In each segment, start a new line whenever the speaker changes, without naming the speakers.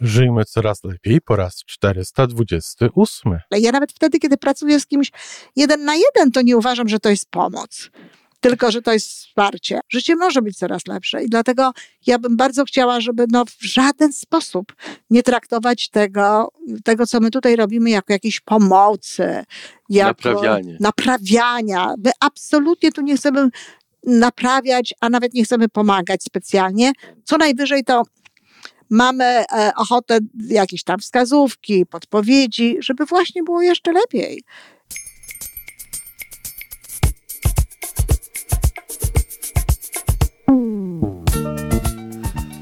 Żyjmy coraz lepiej po raz 428.
Ja nawet wtedy, kiedy pracuję z kimś jeden na jeden, to nie uważam, że to jest pomoc. Tylko, że to jest wsparcie. Życie może być coraz lepsze i dlatego ja bym bardzo chciała, żeby no w żaden sposób nie traktować tego, tego co my tutaj robimy, jako jakiejś pomocy, jako
Naprawianie.
naprawiania. My absolutnie tu nie chcemy naprawiać, a nawet nie chcemy pomagać specjalnie. Co najwyżej to mamy e, ochotę jakieś tam wskazówki, podpowiedzi, żeby właśnie było jeszcze lepiej.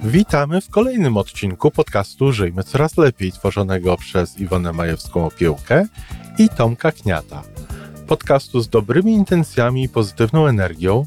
Witamy w kolejnym odcinku podcastu Żyjmy Coraz Lepiej, tworzonego przez Iwonę Majewską-Opiełkę i Tomka Kniata. Podcastu z dobrymi intencjami i pozytywną energią,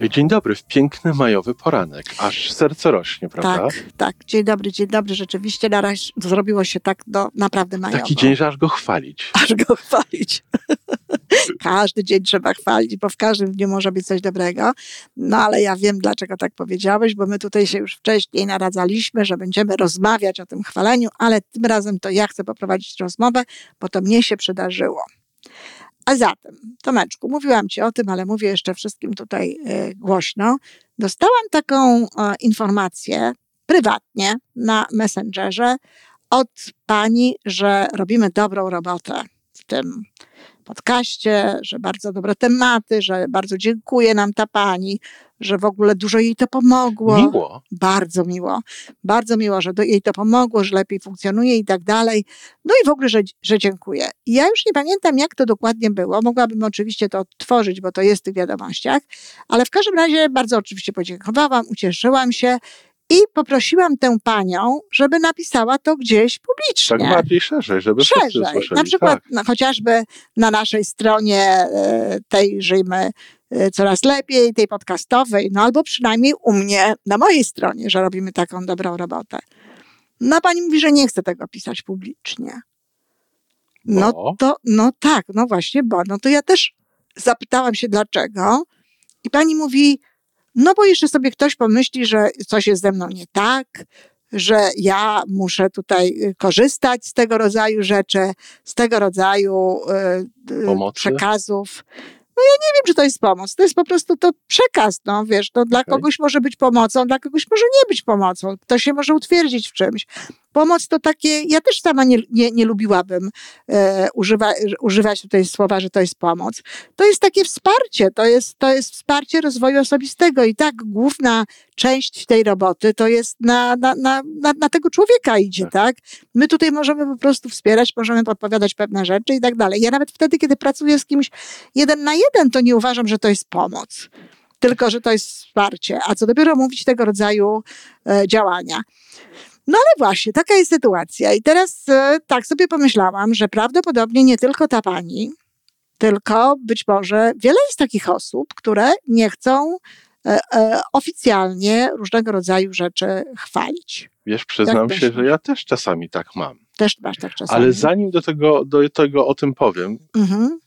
Dzień dobry, w piękny majowy poranek. Aż serce rośnie, prawda?
Tak, tak. Dzień dobry, dzień dobry. Rzeczywiście na razie zrobiło się tak no, naprawdę majowo.
Taki dzień, że aż go chwalić.
Aż go chwalić. Każdy dzień trzeba chwalić, bo w każdym dniu może być coś dobrego. No ale ja wiem, dlaczego tak powiedziałeś, bo my tutaj się już wcześniej naradzaliśmy, że będziemy rozmawiać o tym chwaleniu, ale tym razem to ja chcę poprowadzić rozmowę, bo to mnie się przydarzyło. A zatem, Tomeczku, mówiłam Ci o tym, ale mówię jeszcze wszystkim tutaj y, głośno. Dostałam taką y, informację prywatnie na Messengerze od pani, że robimy dobrą robotę w tym podcaście, że bardzo dobre tematy, że bardzo dziękuję nam ta pani, że w ogóle dużo jej to pomogło.
Miło.
Bardzo miło. Bardzo miło, że do, jej to pomogło, że lepiej funkcjonuje i tak dalej. No i w ogóle, że, że dziękuję. I ja już nie pamiętam, jak to dokładnie było. Mogłabym oczywiście to odtworzyć, bo to jest w tych wiadomościach, ale w każdym razie bardzo oczywiście podziękowałam, ucieszyłam się i poprosiłam tę panią, żeby napisała to gdzieś publicznie.
Tak bardziej szerzej, żeby wszyscy
Szerzej.
słyszeli.
Na przykład
tak.
no, chociażby na naszej stronie e, tej Żyjmy e, Coraz Lepiej, tej podcastowej, no albo przynajmniej u mnie, na mojej stronie, że robimy taką dobrą robotę. No pani mówi, że nie chce tego pisać publicznie. No
Bo?
to, no tak, no właśnie, bo, no to ja też zapytałam się dlaczego i pani mówi, no bo jeszcze sobie ktoś pomyśli, że coś jest ze mną nie tak, że ja muszę tutaj y, korzystać z tego rodzaju rzeczy, z tego rodzaju y, y,
Pomocy?
przekazów. No ja nie wiem, czy to jest pomoc. To jest po prostu to przekaz, no wiesz, to dla
Okej.
kogoś może być pomocą, dla kogoś może nie być pomocą. Ktoś się może utwierdzić w czymś. Pomoc to takie, ja też sama nie, nie, nie lubiłabym e, używa, używać tutaj słowa, że to jest pomoc. To jest takie wsparcie, to jest, to jest wsparcie rozwoju osobistego i tak główna część tej roboty to jest na, na, na, na, na tego człowieka idzie,
Tak.
tak. My tutaj możemy po prostu wspierać, możemy podpowiadać pewne rzeczy i tak dalej. Ja nawet wtedy, kiedy pracuję z kimś jeden na jeden, to nie uważam, że to jest pomoc. Tylko, że to jest wsparcie. A co dopiero mówić tego rodzaju e, działania. No ale właśnie, taka jest sytuacja. I teraz e, tak sobie pomyślałam, że prawdopodobnie nie tylko ta pani, tylko być może wiele jest takich osób, które nie chcą e, e, oficjalnie różnego rodzaju rzeczy chwalić.
Wiesz, przyznam się, że ja też czasami tak mam.
Też masz tak czasami.
Ale zanim do tego, do tego o tym powiem,
Mhm.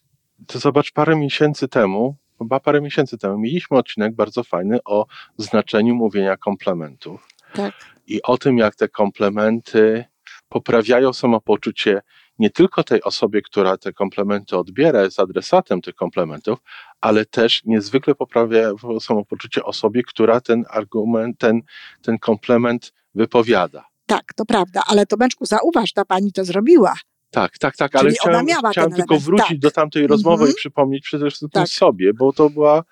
to zobacz, parę miesięcy temu, chyba parę miesięcy temu, mieliśmy odcinek bardzo fajny o znaczeniu mówienia komplementów
Tak.
I o tym, jak te komplementy poprawiają samopoczucie nie tylko tej osobie, która te komplementy odbiera, jest adresatem tych komplementów, ale też niezwykle poprawia samopoczucie osobie, która ten argument, ten, ten komplement wypowiada.
Tak, to prawda, ale Tomeczku, zauważ, ta pani to zrobiła.
Tak, tak, tak, ale
Czyli ona
chciałem, chciałem tylko
element,
wrócić
tak.
do tamtej rozmowy
Mhm.
i przypomnieć przede wszystkim
Tak.
sobie, bo to była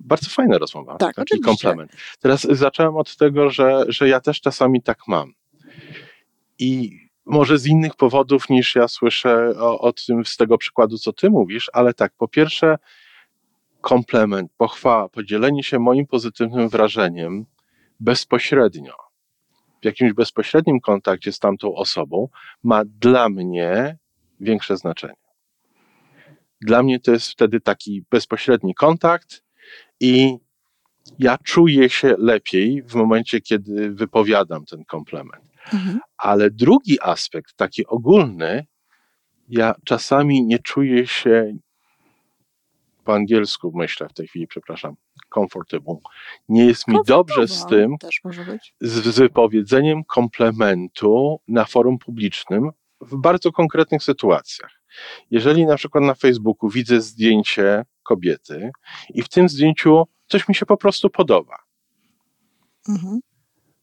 bardzo fajna rozmowa,
Tak,
taki
oczywiście.
komplement. Teraz zacząłem od tego, że, że ja też czasami tak mam. I może z innych powodów niż ja słyszę o, o tym, z tego przykładu, co ty mówisz, ale tak, po pierwsze, komplement, pochwała, podzielenie się moim pozytywnym wrażeniem bezpośrednio, w jakimś bezpośrednim kontakcie z tamtą osobą, ma dla mnie większe znaczenie. Dla mnie to jest wtedy taki bezpośredni kontakt i ja czuję się lepiej w momencie, kiedy wypowiadam ten komplement. Mhm. Ale drugi aspekt, taki ogólny, ja czasami nie czuję się po angielsku myślę w tej chwili, przepraszam, comfortable. Nie jest mi dobrze z tym, z, z wypowiedzeniem komplementu na forum publicznym w bardzo konkretnych sytuacjach. Jeżeli na przykład na Facebooku widzę zdjęcie kobiety i w tym zdjęciu coś mi się po prostu podoba, mhm.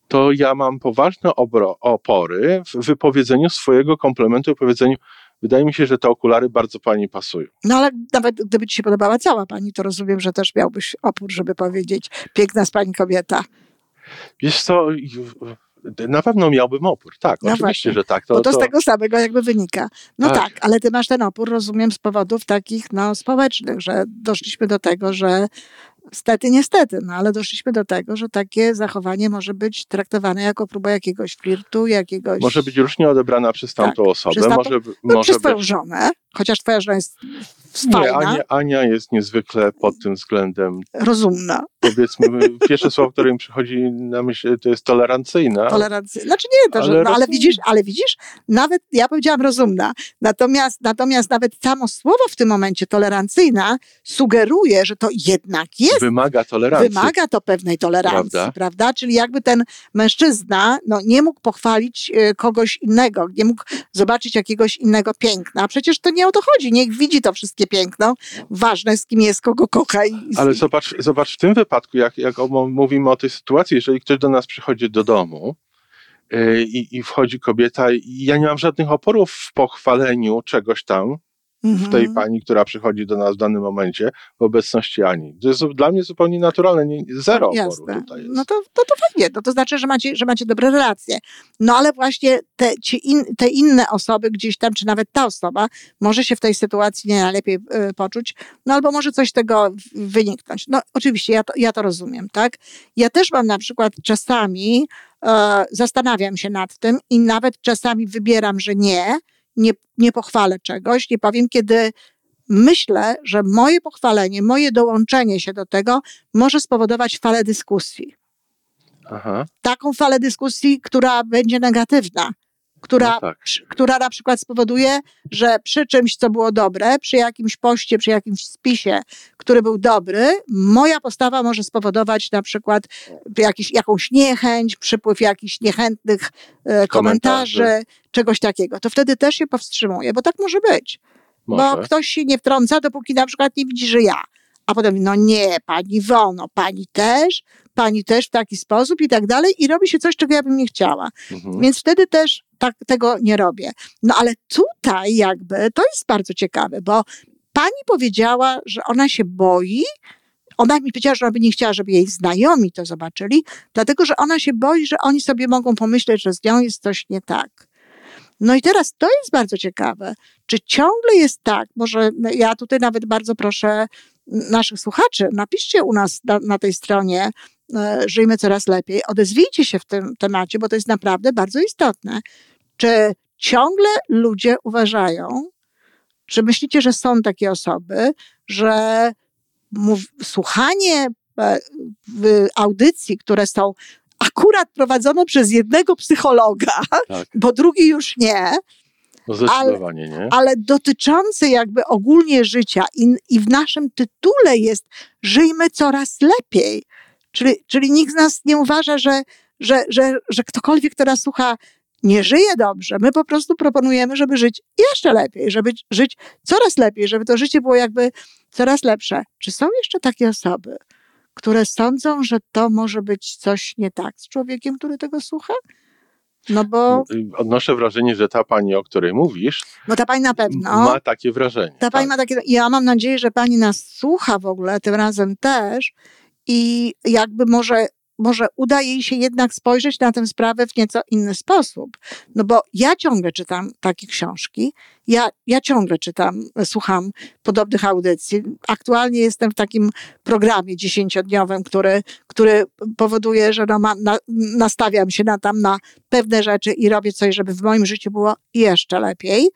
to ja mam poważne opory w wypowiedzeniu swojego komplementu, w powiedzeniu, Wydaje mi się, że te okulary bardzo pani pasują.
No ale nawet gdyby ci się podobała cała pani, to rozumiem, że też miałbyś opór, żeby powiedzieć, piękna jest pani kobieta.
Wiesz co, na pewno miałbym opór, tak, no oczywiście, właśnie. że tak.
To, Bo to, to, z tego samego jakby wynika. No tak. tak. ale ty masz ten opór, rozumiem, z powodów takich no, społecznych, że doszliśmy do tego, że Stety, niestety, no ale doszliśmy do tego, że takie zachowanie może być traktowane jako próba jakiegoś flirtu, jakiegoś...
Może być różnie odebrana przez tamtą tak, osobę. Przez tamtą, może,
no,
może
przez twoją być... żonę, chociaż twoja żona jest fajna. Nie,
Ania, Ania jest niezwykle pod tym względem...
Rozumna.
Powiedzmy, pierwsze słowo, które mi przychodzi na myśl, to jest tolerancyjna.
Tolerancyjna. Znaczy nie, to, ale, że, no, ale widzisz, ale widzisz, nawet, ja powiedziałam rozumna, natomiast, natomiast nawet samo słowo w tym momencie tolerancyjna sugeruje, że to jednak jest.
Wymaga tolerancji.
Wymaga to pewnej tolerancji, prawda? prawda? Czyli jakby ten mężczyzna no, nie mógł pochwalić y, kogoś innego, nie mógł zobaczyć jakiegoś innego piękna. Przecież to nie o to chodzi. Niech widzi to wszystkie piękno. Ważne z kim jest, kogo kocha. I...
Ale zobacz, zobacz w tym wypadku, jak, jak mówimy o tej sytuacji, jeżeli ktoś do nas przychodzi do domu, y, i, i wchodzi kobieta, i ja nie mam żadnych oporów w pochwaleniu czegoś tam, w tej mhm. pani, która przychodzi do nas w danym momencie w obecności Ani. To jest dla mnie zupełnie naturalne, nie, zero Jasne. tutaj jest.
No to, to, to fajnie, no to znaczy, że macie, że macie dobre relacje. No ale właśnie te, in, te inne osoby gdzieś tam, czy nawet ta osoba może się w tej sytuacji nie najlepiej y, poczuć, no albo może coś tego wyniknąć. No oczywiście, ja to, ja to rozumiem, tak? Ja też mam na przykład czasami, e, zastanawiam się nad tym i nawet czasami wybieram, że nie, nie, nie pochwalę czegoś, nie powiem, kiedy myślę, że moje pochwalenie, moje dołączenie się do tego może spowodować falę dyskusji. Aha. Taką falę dyskusji, która będzie negatywna, która, no tak. która na przykład spowoduje, że przy czymś, co było dobre, przy jakimś poście, przy jakimś spisie, który był dobry, moja postawa może spowodować na przykład jakiś, jakąś niechęć, przypływ jakichś niechętnych e, komentarzy, komentarzy, czegoś takiego. To wtedy też się powstrzymuje, bo tak może być. Może. Bo ktoś się nie wtrąca, dopóki na przykład nie widzi, że ja. A potem, no nie, pani Wono, pani też, pani też w taki sposób i tak dalej, i robi się coś, czego ja bym nie chciała. Mhm. Więc wtedy też tak, tego nie robię. No ale tutaj jakby to jest bardzo ciekawe, bo pani powiedziała, że ona się boi, ona mi powiedziała, że ona by nie chciała, żeby jej znajomi to zobaczyli, dlatego że ona się boi, że oni sobie mogą pomyśleć, że z nią jest coś nie tak. No i teraz to jest bardzo ciekawe. Czy ciągle jest tak, może ja tutaj nawet bardzo proszę naszych słuchaczy, napiszcie u nas na, na tej stronie e, Żyjmy Coraz Lepiej, odezwijcie się w tym temacie, bo to jest naprawdę bardzo istotne. Czy ciągle ludzie uważają, czy myślicie, że są takie osoby, że słuchanie e, w audycji, które są akurat prowadzone przez jednego psychologa, tak. bo drugi już nie,
no zdecydowanie ale, nie.
Ale dotyczące jakby ogólnie życia i, i w naszym tytule jest żyjmy coraz lepiej. Czyli, czyli nikt z nas nie uważa, że, że, że, że ktokolwiek, kto nas słucha, nie żyje dobrze. My po prostu proponujemy, żeby żyć jeszcze lepiej, żeby żyć coraz lepiej, żeby to życie było jakby coraz lepsze. Czy są jeszcze takie osoby, które sądzą, że to może być coś nie tak z człowiekiem, który tego słucha? No bo.
No, odnoszę wrażenie, że ta pani, o której mówisz.
No ta pani na pewno.
Ma takie wrażenie.
Ta pani tak. ma takie. Ja mam nadzieję, że pani nas słucha w ogóle, tym razem też. I jakby może może uda jej się jednak spojrzeć na tę sprawę w nieco inny sposób. No bo ja ciągle czytam takie książki, ja, ja ciągle czytam, słucham podobnych audycji. Aktualnie jestem w takim programie dziesięciodniowym, który, który powoduje, że no na, nastawiam się na tam na pewne rzeczy i robię coś, żeby w moim życiu było jeszcze lepiej.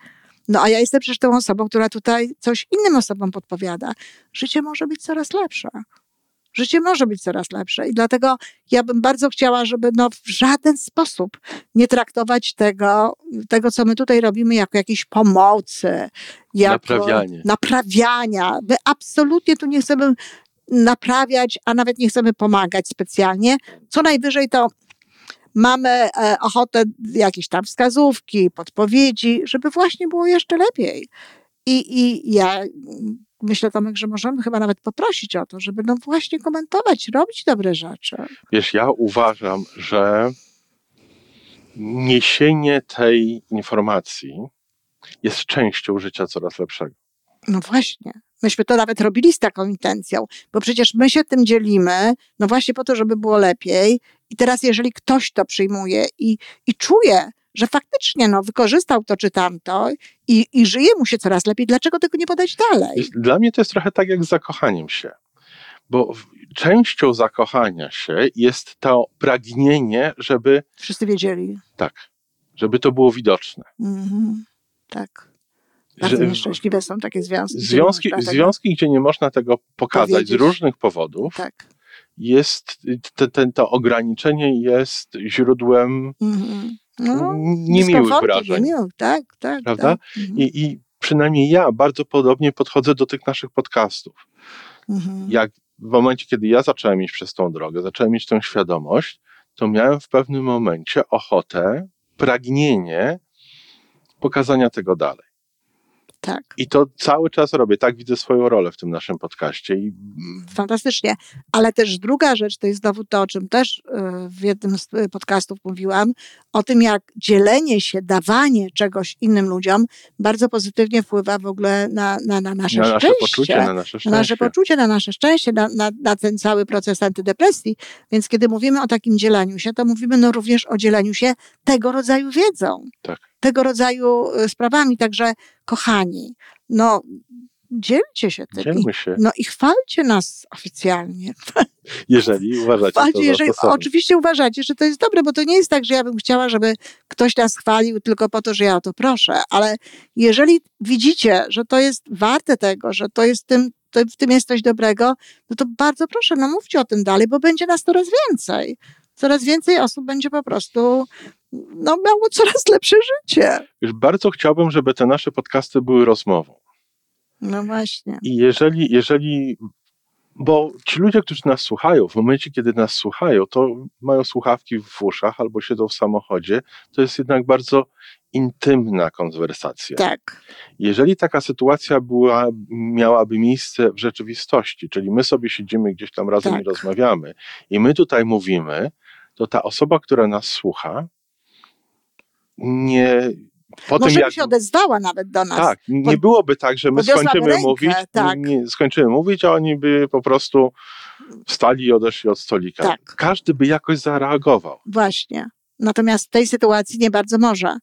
No a ja jestem przecież tą osobą, która tutaj coś innym osobom podpowiada. Życie może być coraz lepsze. Życie może być coraz lepsze i dlatego ja bym bardzo chciała, żeby no w żaden sposób nie traktować tego, tego co my tutaj robimy jako jakiejś pomocy, jako
Naprawianie.
naprawiania. My absolutnie tu nie chcemy naprawiać, a nawet nie chcemy pomagać specjalnie. Co najwyżej to mamy e, ochotę jakieś tam wskazówki, podpowiedzi, żeby właśnie było jeszcze lepiej. I, i ja myślę, Tomek, że możemy chyba nawet poprosić o to, żeby no właśnie komentować, robić dobre rzeczy.
Wiesz, ja uważam, że niesienie tej informacji jest częścią życia coraz lepszego.
No właśnie. Myśmy to nawet robili z taką intencją, bo przecież my się tym dzielimy, no właśnie po to, żeby było lepiej. I teraz, jeżeli ktoś to przyjmuje i, i czuje, że faktycznie no, wykorzystał to czy tamto i, i żyje mu się coraz lepiej, dlaczego tego nie podać dalej?
Dla mnie to jest trochę tak jak z zakochaniem się, bo częścią zakochania się jest to pragnienie, żeby
Wszyscy wiedzieli.
tak, żeby to było widoczne.
Mhm. Tak. Bardzo
Że-
nieszczęśliwe są takie związki. gdzie
Związki,
tego-
związki, gdzie nie można tego pokazać z
Powiedzieć.
różnych powodów,
Tak.
jest te, te, to ograniczenie jest źródłem
Mhm. No,
niemiłych wrażeń.
Niemiłych, tak, tak.
Prawda?
Tak. Mhm.
I, I przynajmniej ja bardzo podobnie podchodzę do tych naszych podcastów.
Mhm.
Jak w momencie, kiedy ja zacząłem iść przez tą drogę, zacząłem mieć tę świadomość, to miałem w pewnym momencie ochotę, pragnienie pokazania tego dalej.
Tak.
I to cały czas robię. Tak widzę swoją rolę w tym naszym podcaście. I
Fantastycznie. Ale też druga rzecz, to jest znowu to, o czym też y, w jednym z y, podcastów mówiłam, o tym, jak dzielenie się, dawanie czegoś innym ludziom bardzo pozytywnie wpływa w ogóle na, na, na nasze
na nasze
szczęście.
poczucie, na nasze szczęście.
na nasze poczucie, na nasze szczęście, na, na, na ten cały proces antydepresji. Więc kiedy mówimy o takim dzieleniu się, to mówimy no również o dzieleniu się tego rodzaju wiedzą.
Tak.
Tego rodzaju y, sprawami. Także, kochani, no dzielcie się tym.
Dzielmy się,
no i chwalcie nas oficjalnie.
jeżeli uważacie to
Chwalcie,
za
jeżeli oczywiście uważacie, że to jest dobre, bo to nie jest tak, że ja bym chciała, żeby ktoś nas chwalił tylko po to, że ja o to proszę, ale jeżeli widzicie, że to jest warte tego, że to jest tym, to w tym jest coś dobrego, no to bardzo proszę, no mówcie o tym dalej, bo będzie nas coraz więcej. Coraz więcej osób będzie po prostu no, miało coraz lepsze życie.
Już bardzo chciałbym, żeby te nasze podcasty były rozmową.
No właśnie.
I jeżeli, jeżeli, bo ci ludzie, którzy nas słuchają, w momencie, kiedy nas słuchają, to mają słuchawki w uszach albo siedzą w samochodzie, to jest jednak bardzo intymna konwersacja.
Tak.
Jeżeli taka sytuacja była, miałaby miejsce w rzeczywistości, czyli my sobie siedzimy gdzieś tam razem
Tak.
i rozmawiamy, i my tutaj mówimy, to ta osoba, która nas słucha, nie. Po
Może
tym,
by
jak
się odezwała nawet do nas.
tak, nie
pod-
byłoby tak, że my skończymy
rękę,
mówić,
tak.
nie, skończymy mówić, a oni by po prostu wstali i odeszli od stolika.
Tak.
Każdy by jakoś zareagował.
Właśnie. Natomiast w tej sytuacji nie bardzo może.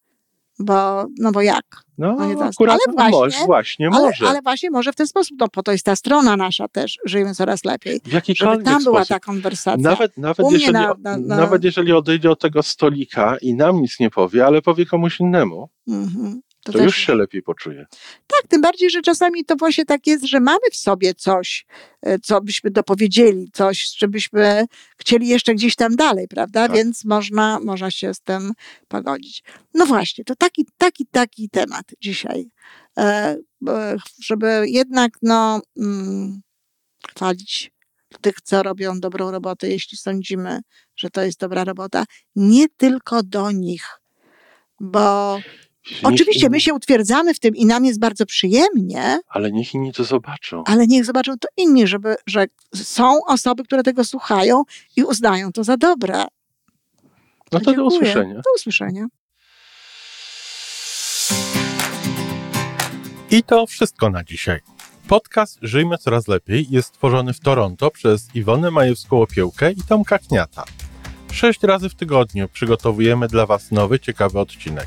Bo, no bo jak?
No,
No
akurat
ale właśnie-
właśnie
Ale,
może.
ale właśnie może w ten sposób, no po to jest ta strona nasza też, żyjemy coraz lepiej.
w jakikolwiek
tam była
sposób.
ta konwersacja.
Nawet, nawet, jeżeli,
na- na- na-
nawet jeżeli odejdzie od tego stolika i nam nic nie powie, ale powie komuś innemu,
Mhm.
To,
też-
już się lepiej poczuje.
Tak, tym bardziej, że czasami to właśnie tak jest, że mamy w sobie coś, e, co byśmy dopowiedzieli, coś, z czym byśmy chcieli jeszcze gdzieś tam dalej, prawda?
Tak.
Więc można, można się z tym pogodzić. No właśnie, to taki, taki, taki temat dzisiaj. E, żeby jednak, no, mm, chwalić tych, co robią dobrą robotę, jeśli sądzimy, że to jest dobra robota, nie tylko do nich. Bo Oczywiście my
inni-
się utwierdzamy w tym i nam jest bardzo przyjemnie,
Ale niech inni to zobaczą.
ale niech zobaczą to inni, żeby, że są osoby, które tego słuchają i uznają to za dobre.
No to do
Dziękuję.
usłyszenia.
Do usłyszenia.
I to wszystko na dzisiaj. Podcast Żyjmy Coraz Lepiej jest stworzony w Toronto przez Iwonę Majewską-Opiełkę i Tomka Kniata. Sześć razy w tygodniu przygotowujemy dla Was nowy, ciekawy odcinek.